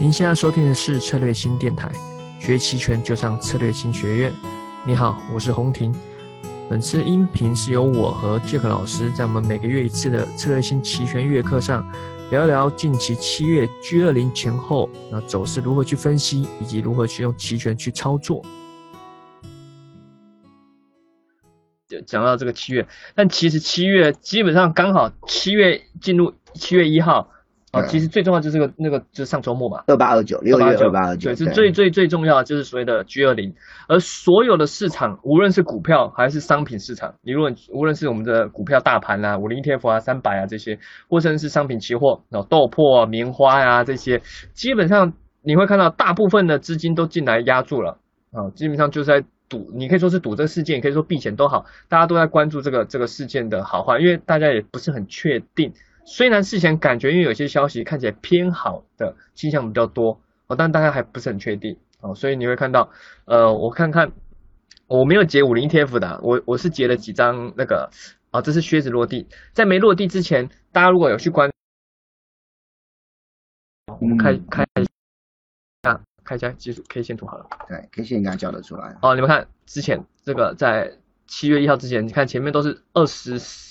您现在收听的是策略新电台，学期权就上策略新学院。你好，我是洪婷。本次音频是由我和杰克老师在我们每个月一次的策略新期权月课上，聊一聊近期七月 G 二零前后那走势如何去分析，以及如何去用期权去操作。讲到这个七月，但其实七月基本上刚好七月进入七月一号。哦，其实最重要就是个那个就是上周末嘛，二八二九六月二八二九，对，是最最最重要的就是所谓的 G 二零，而所有的市场，无论是股票还是商品市场，你如果无论是我们的股票大盘啊，五零 ETF 啊，三百啊这些，或者是商品期货，然后，豆粕、啊棉花呀这些，基本上你会看到大部分的资金都进来压住了，啊，基本上就是在赌，你可以说是赌这个事件，可以说避险都好，大家都在关注这个这个事件的好坏，因为大家也不是很确定。虽然事前感觉，因为有些消息看起来偏好的倾向比较多哦，但大家还不是很确定哦，所以你会看到，呃，我看看，我没有截五零 TF 的，我我是截了几张那个，啊，这是靴子落地，在没落地之前，大家如果有去关，我们开开一下，开一下技术 K 线图好了，对，K 线应该叫得出来哦，你们看之前这个在七月一号之前，你看前面都是二十。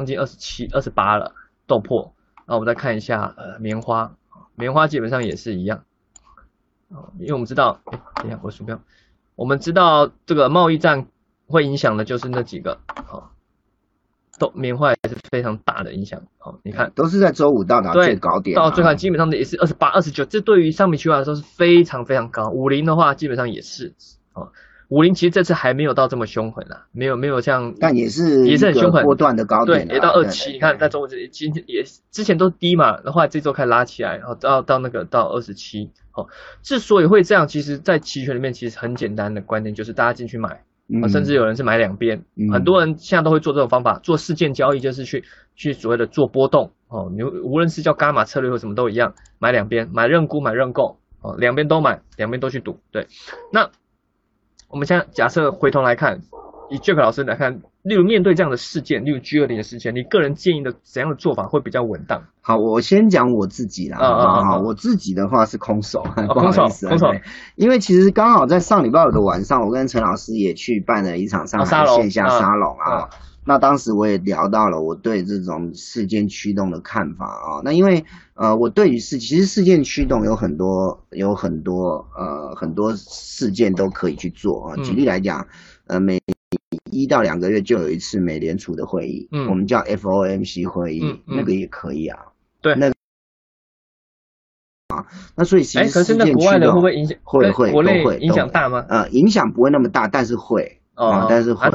将近二十七、二十八了，豆粕。那我们再看一下，呃，棉花，棉花基本上也是一样。因为我们知道，等一下我鼠标，我们知道这个贸易战会影响的就是那几个，好，豆棉花也是非常大的影响。好，你看都是在周五到达最高点，到最高基本上也是二十八、二十九，这对于商品区块来说是非常非常高。五零的话基本上也是，哦。五零其实这次还没有到这么凶狠啊，没有没有像，但也是也是很凶狠，波段的高点，对，也到二七。你看在周这今天也之前都低嘛，然后这周开始拉起来，然后到到那个到二十七。好，之所以会这样，其实在期权里面其实很简单的观点就是大家进去买，甚至有人是买两边，很多人现在都会做这种方法，做事件交易就是去去所谓的做波动。哦，你无论是叫伽马策略或什么都一样，买两边，买认沽买认购，哦，两边都买，两边都去赌。对，那。我们现在假设回头来看，以 Jack 老师来看，例如面对这样的事件，例如 G 二零的事件，你个人建议的怎样的做法会比较稳当？好，我先讲我自己啦。啊啊啊！我自己的话是空手，不好意思，空手。因为其实刚好在上礼拜五的晚上，我跟陈老师也去办了一场上海线下沙龙啊。那当时我也聊到了我对这种事件驱动的看法啊。那因为呃，我对于事其实事件驱动有很多有很多呃很多事件都可以去做啊。举例来讲，呃，每一到两个月就有一次美联储的会议，嗯，我们叫 FOMC 会议，那个也可以啊。对，那啊，那所以其实事件驱动会不会影响？会会国内影响大吗？呃，影响不会那么大，但是会啊，但是会。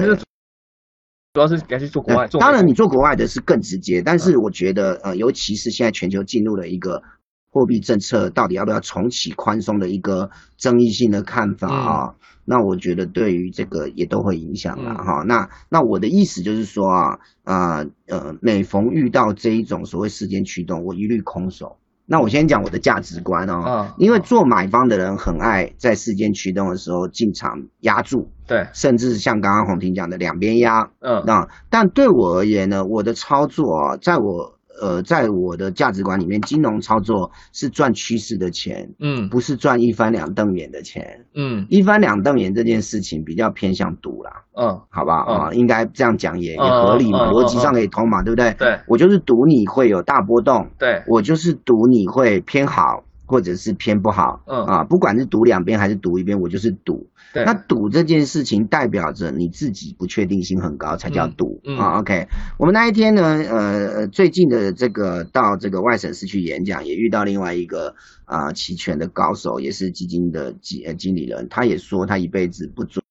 主要是该去做国外，当然你做国外的是更直接，但是我觉得呃，尤其是现在全球进入了一个货币政策到底要不要重启宽松的一个争议性的看法啊，那我觉得对于这个也都会影响了哈。那那我的意思就是说啊啊呃，每逢遇到这一种所谓事件驱动，我一律空手。那我先讲我的价值观哦，因为做买方的人很爱在事件驱动的时候进场压住，对，甚至像刚刚洪婷讲的两边压，嗯，那但对我而言呢，我的操作啊，在我。呃，在我的价值观里面，金融操作是赚趋势的钱，嗯，不是赚一翻两瞪眼的钱，嗯，一翻两瞪眼这件事情比较偏向赌啦，嗯，好吧，啊，应该这样讲也也合理嘛，逻辑上可以通嘛，对不对？对，我就是赌你会有大波动，对，我就是赌你会偏好。或者是偏不好，嗯啊，不管是赌两边还是赌一边，我就是赌。那赌这件事情代表着你自己不确定性很高，才叫赌啊。OK，我们那一天呢，呃，最近的这个到这个外省市去演讲，也遇到另外一个啊期权的高手，也是基金的经经理人，他也说他一辈子不准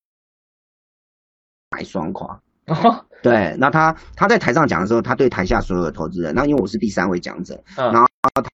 买双跨。对，那他他在台上讲的时候，他对台下所有的投资人，那因为我是第三位讲者，然后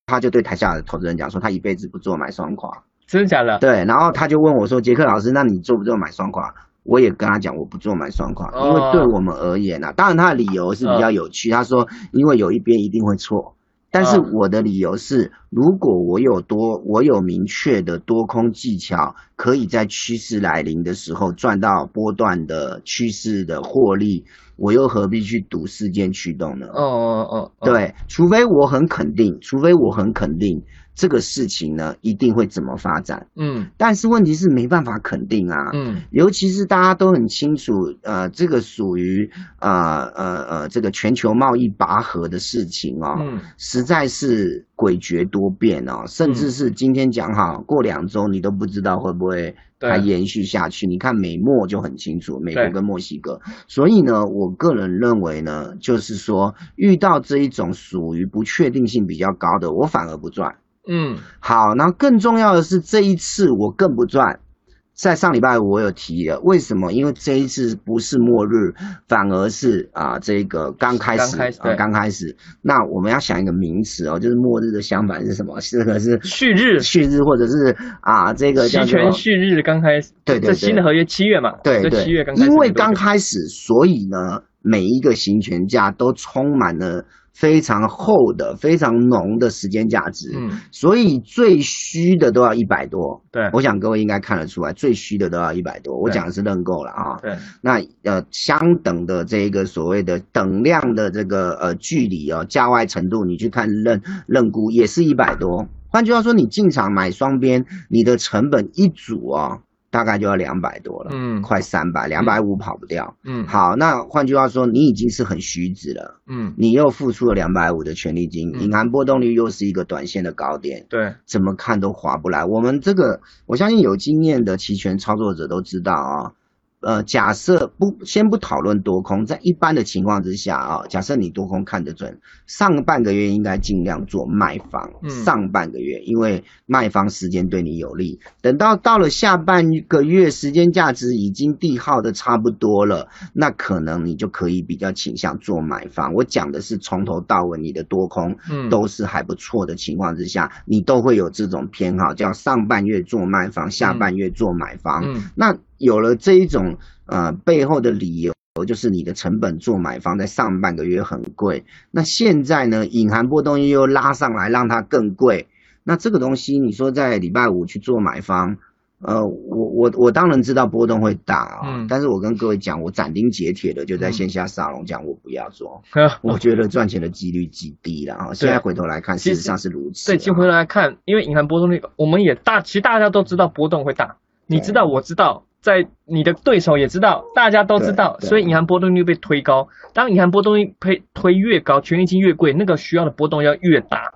他就对台下的投资人讲说，他一辈子不做买双跨，真的假的？对，然后他就问我说，杰克老师，那你做不做买双跨？我也跟他讲，我不做买双跨，因为对我们而言呢，当然他的理由是比较有趣，他说，因为有一边一定会错。但是我的理由是，如果我有多，我有明确的多空技巧，可以在趋势来临的时候赚到波段的趋势的获利，我又何必去赌事件驱动呢？哦哦哦，对，除非我很肯定，除非我很肯定。这个事情呢，一定会怎么发展？嗯，但是问题是没办法肯定啊。嗯，尤其是大家都很清楚，呃，这个属于呃呃呃这个全球贸易拔河的事情哦，嗯，实在是诡谲多变哦，甚至是今天讲好，过两周你都不知道会不会还延续下去。你看美墨就很清楚，美国跟墨西哥。所以呢，我个人认为呢，就是说遇到这一种属于不确定性比较高的，我反而不赚。嗯，好，那更重要的是这一次我更不赚，在上礼拜我有提了，为什么？因为这一次不是末日，反而是啊这个刚开始，啊刚开始。那我们要想一个名词哦，就是末日的相反是什么？这个是旭日，旭日或者是啊这个期权旭日刚开始，对对，这新的合约七月嘛，对对，七月刚，因为刚开始，所以呢每一个行权价都充满了。非常厚的、非常浓的时间价值，嗯，所以最虚的都要一百多。对，我想各位应该看得出来，最虚的都要一百多。我讲的是认购了啊。对，那呃，相等的这个所谓的等量的这个呃距离哦，价外程度，你去看认认估也是一百多。换句话说，你进场买双边，你的成本一组哦。大概就要两百多了，嗯，快三百，两百五跑不掉，嗯，好，那换句话说，你已经是很虚值了，嗯，你又付出了两百五的权利金，银行波动率又是一个短线的高点，对，怎么看都划不来。我们这个，我相信有经验的期权操作者都知道啊。呃，假设不先不讨论多空，在一般的情况之下啊，假设你多空看得准，上半个月应该尽量做卖方，上半个月，因为卖方时间对你有利。等到到了下半个月，时间价值已经递耗的差不多了，那可能你就可以比较倾向做买方。我讲的是从头到尾你的多空都是还不错的情况之下，你都会有这种偏好，叫上半月做卖方，下半月做买方。那有了这一种呃背后的理由，就是你的成本做买方在上半个月很贵，那现在呢隐含波动率又拉上来，让它更贵。那这个东西你说在礼拜五去做买方，呃，我我我当然知道波动会大啊，但是我跟各位讲，我斩钉截铁的就在线下沙龙讲，我不要做，我觉得赚钱的几率极低了 啊。现在回头来看，事实上是如此。对，回头来看，因为隐含波动率，我们也大，其实大家都知道波动会大，你知道，我知道。在你的对手也知道，大家都知道，所以银行波动率被推高。当银行波动率推推越高，权利金越贵，那个需要的波动要越大。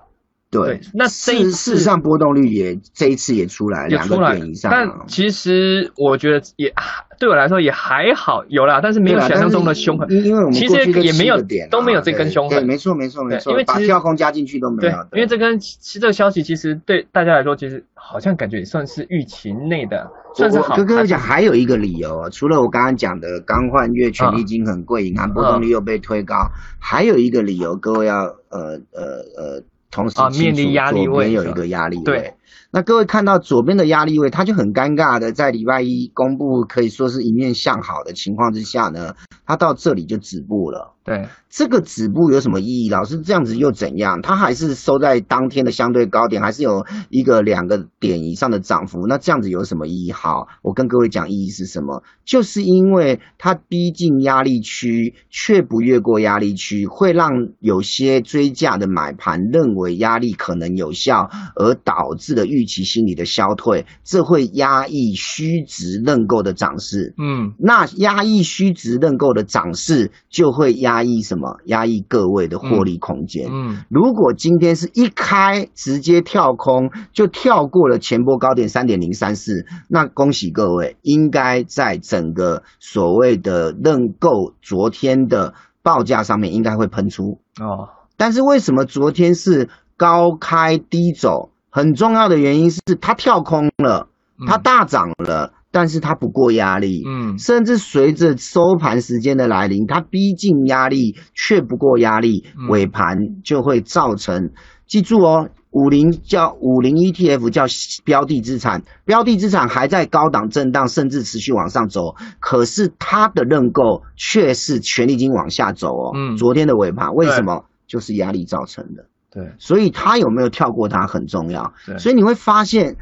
对，那这一次上波动率也这一次也出来两个点以上。但其实我觉得也对我来说也还好，有啦，但是没有想象中的凶狠。因为我们其实也没有都没有这根凶狠。对，没错没错没错。因为把跳空加进去都没有。因为这根其实这个消息其实对大家来说，其实好像感觉也算是预期内的，算是好。跟各位讲，还有一个理由，除了我刚刚讲的刚换月权利金很贵，银行波动率又被推高，还有一个理由，各位要呃呃呃。同时，面临压力位有一个压力位。对，那各位看到左边的压力位，它就很尴尬的，在礼拜一公布可以说是一面向好的情况之下呢，它到这里就止步了。对，这个止步有什么意义？老师这样子又怎样？它还是收在当天的相对高点，还是有一个两个点以上的涨幅。那这样子有什么意义？好，我跟各位讲意义是什么？就是因为它逼近压力区，却不越过压力区，会让有些追价的买盘认为压力可能有效，而导致的预期心理的消退，这会压抑虚值认购的涨势。嗯，那压抑虚值认购的涨势，就会压。抑什么？压抑各位的获利空间。嗯，如果今天是一开直接跳空，就跳过了前波高点三点零三四，那恭喜各位，应该在整个所谓的认购昨天的报价上面应该会喷出哦。但是为什么昨天是高开低走？很重要的原因是它跳空了，它大涨了。但是它不过压力，嗯，甚至随着收盘时间的来临，它逼近压力却不过压力，尾盘就会造成。记住哦，五零叫五零 ETF 叫标的资产，标的资产还在高档震荡，甚至持续往上走，可是它的认购却是权利金往下走哦。嗯，昨天的尾盘为什么？就是压力造成的。对，所以他有没有跳过它很重要。所以你会发现。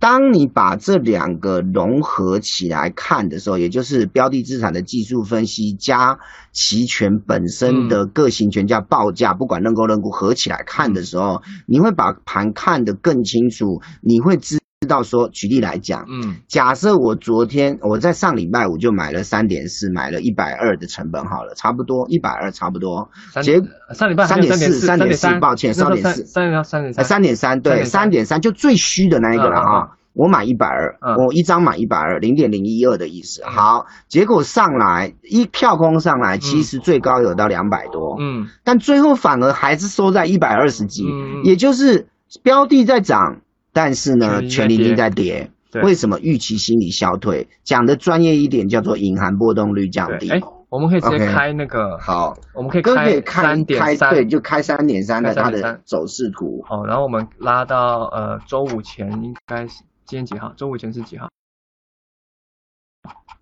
当你把这两个融合起来看的时候，也就是标的资产的技术分析加期权本身的个性权价报价，不管认购认沽合起来看的时候，你会把盘看得更清楚，你会知。知道说，举例来讲，嗯，假设我昨天我在上礼拜五就买了三点四，买了一百二的成本好了，差不多一百二差不多。结上礼拜三点四，三点四，抱歉，三点四，三点三点三，三点三，对，三点三。就最虚的那一个了哈。我买一百二，我一张买一百二，零点零一二的意思。好，结果上来一跳空上来，其实最高有到两百多，嗯，但最后反而还是收在一百二十几，也就是标的在涨。但是呢，权利金在跌，为什么预期心理消退？讲的专业一点，叫做隐含波动率降低。哎，我们可以直接开那个好，我们可以开三点三，对，就开三点三的它的走势图。好，然后我们拉到呃周五前，应该是今天几号？周五前是几号？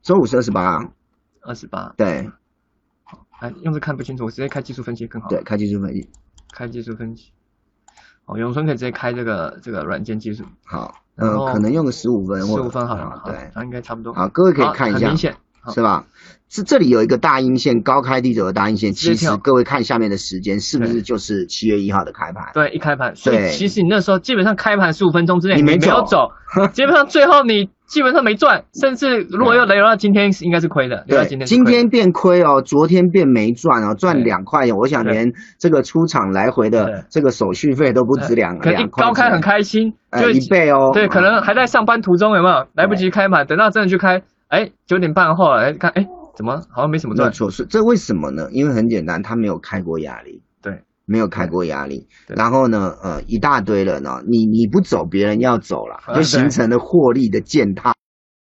周五是二十八。二十八。对。哎，用这看不清楚，我直接开技术分析更好。对，开技术分析。开技术分析。哦，永春可以直接开这个这个软件技术。好，呃，可能用个十五分，十五分好了，对，那应该差不多。好，各位可以看一下，明显是吧？是这里有一个大阴线，高开低走的大阴线。其实各位看下面的时间，是不是就是七月一号的开盘？对，一开盘。所以其实你那时候基本上开盘十五分钟之内你没有走，基本上最后你。基本上没赚，甚至如果要留到今天，应该是亏的。对，今天今天变亏哦，昨天变没赚哦，赚两块钱，我想连这个出场来回的这个手续费都不止两两块。高开很开心，就一倍哦。对，可能还在上班途中，有没有来不及开盘？等到真的去开，哎，九点半后来看，哎，怎么好像没什么赚？错是这为什么呢？因为很简单，他没有开过压力。对。没有开过压力，然后呢，呃，一大堆人呢，你你不走，别人要走了，就形成了获利的践踏。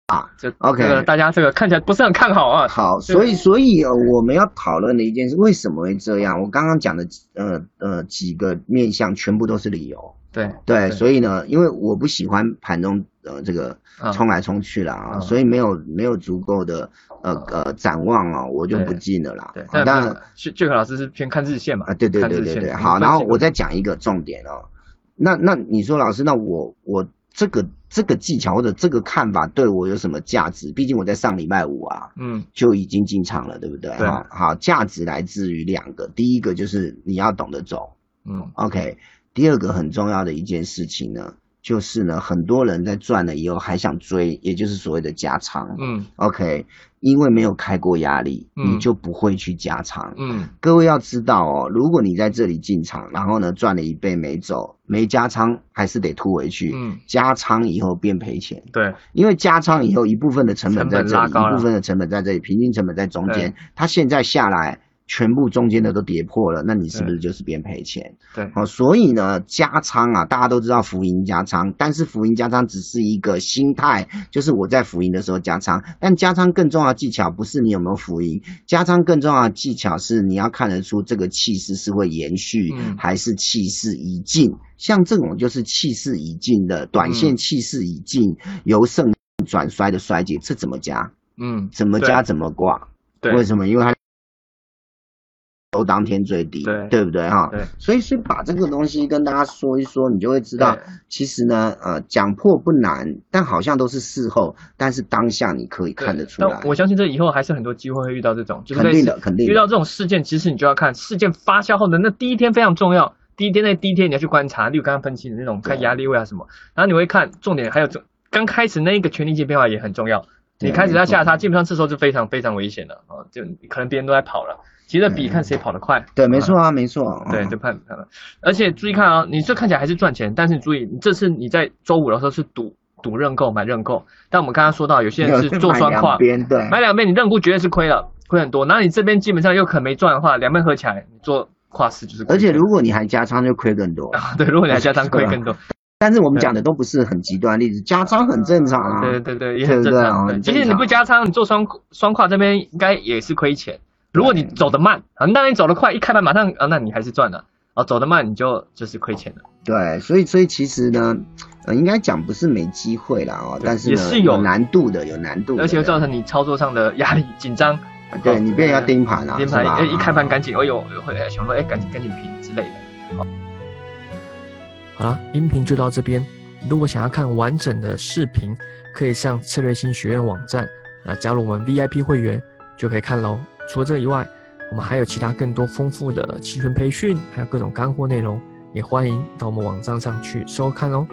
啊，这 OK，大家这个看起来不是很看好啊。好，所以所以我们要讨论的一件事，为什么会这样？我刚刚讲的呃呃几个面向，全部都是理由。对对，所以呢，因为我不喜欢盘中呃这个冲来冲去了啊，所以没有没有足够的呃呃展望啊，我就不进了啦。对，当然，俊凯老师是偏看日线嘛。啊，对对对对对。好，然后我再讲一个重点哦。那那你说老师，那我我这个。这个技巧或者这个看法对我有什么价值？毕竟我在上礼拜五啊，嗯，就已经进场了，对不对？对。好，价值来自于两个，第一个就是你要懂得走，嗯，OK。第二个很重要的一件事情呢，就是呢，很多人在赚了以后还想追，也就是所谓的加仓，嗯，OK。因为没有开过压力，你就不会去加仓。嗯，各位要知道哦，如果你在这里进场，然后呢赚了一倍没走，没加仓还是得吐回去。嗯，加仓以后变赔钱。对，因为加仓以后一部分的成本在这里，一部分的成本在这里，平均成本在中间，它现在下来。全部中间的都跌破了，那你是不是就是边赔钱？对，好，所以呢，加仓啊，大家都知道浮盈加仓，但是浮盈加仓只是一个心态，就是我在浮盈的时候加仓，但加仓更重要的技巧不是你有没有浮盈，加仓更重要的技巧是你要看得出这个气势是会延续，还是气势已尽。像这种就是气势已尽的短线，气势已尽由盛转衰的衰竭，这怎么加？嗯，怎么加怎么挂？对，为什么？因为它。都当天最低，对。对不对？哈？对，所以是把这个东西跟大家说一说，你就会知道，其实呢，呃，讲破不难，但好像都是事后，但是当下你可以看得出来。我相信这以后还是很多机会会遇到这种，肯定的，肯定遇到这种事件，其实你就要看事件发酵后的那第一天非常重要，第一天那第一天你要去观察，例如刚刚分析的那种看压力位啊什么，然后你会看重点，还有这刚开始那一个权力线变化也很重要，你开始要下它，基本上这时候就非常非常危险了啊，就可能别人都在跑了。急着比看谁跑得快，对，没错啊，没错，对，就判判了。而且注意看啊，你这看起来还是赚钱，但是你注意，这次你在周五的时候是赌赌认购买认购，但我们刚刚说到有些人是 做双跨，买两边你认沽绝对是亏了，亏很多。那你这边基本上又可能没赚的话，两边合起来你做跨市就是。而且如果你还加仓就亏更多，对，如果你还加仓 亏更多。但是我们讲的都不是很极端例子，加仓很正常啊，对对对，也很正常。其实你不加仓，你做双双跨这边应该也是亏钱。如果你走得慢啊，那你走得快，一开盘马上啊，那你还是赚了啊。走得慢你就就是亏钱了。对，所以所以其实呢，呃，应该讲不是没机会了哦，但是也是有难度的，有难度，而且会造成你操作上的压力紧张。对你变要盯盘啊，盯盘，一开盘赶紧，哎呦，会想说，哎，赶紧赶紧平之类的。好，了，音频就到这边。如果想要看完整的视频，可以上策略性学院网站啊，加入我们 VIP 会员就可以看喽。除了这以外，我们还有其他更多丰富的期权培训，还有各种干货内容，也欢迎到我们网站上去收看哦。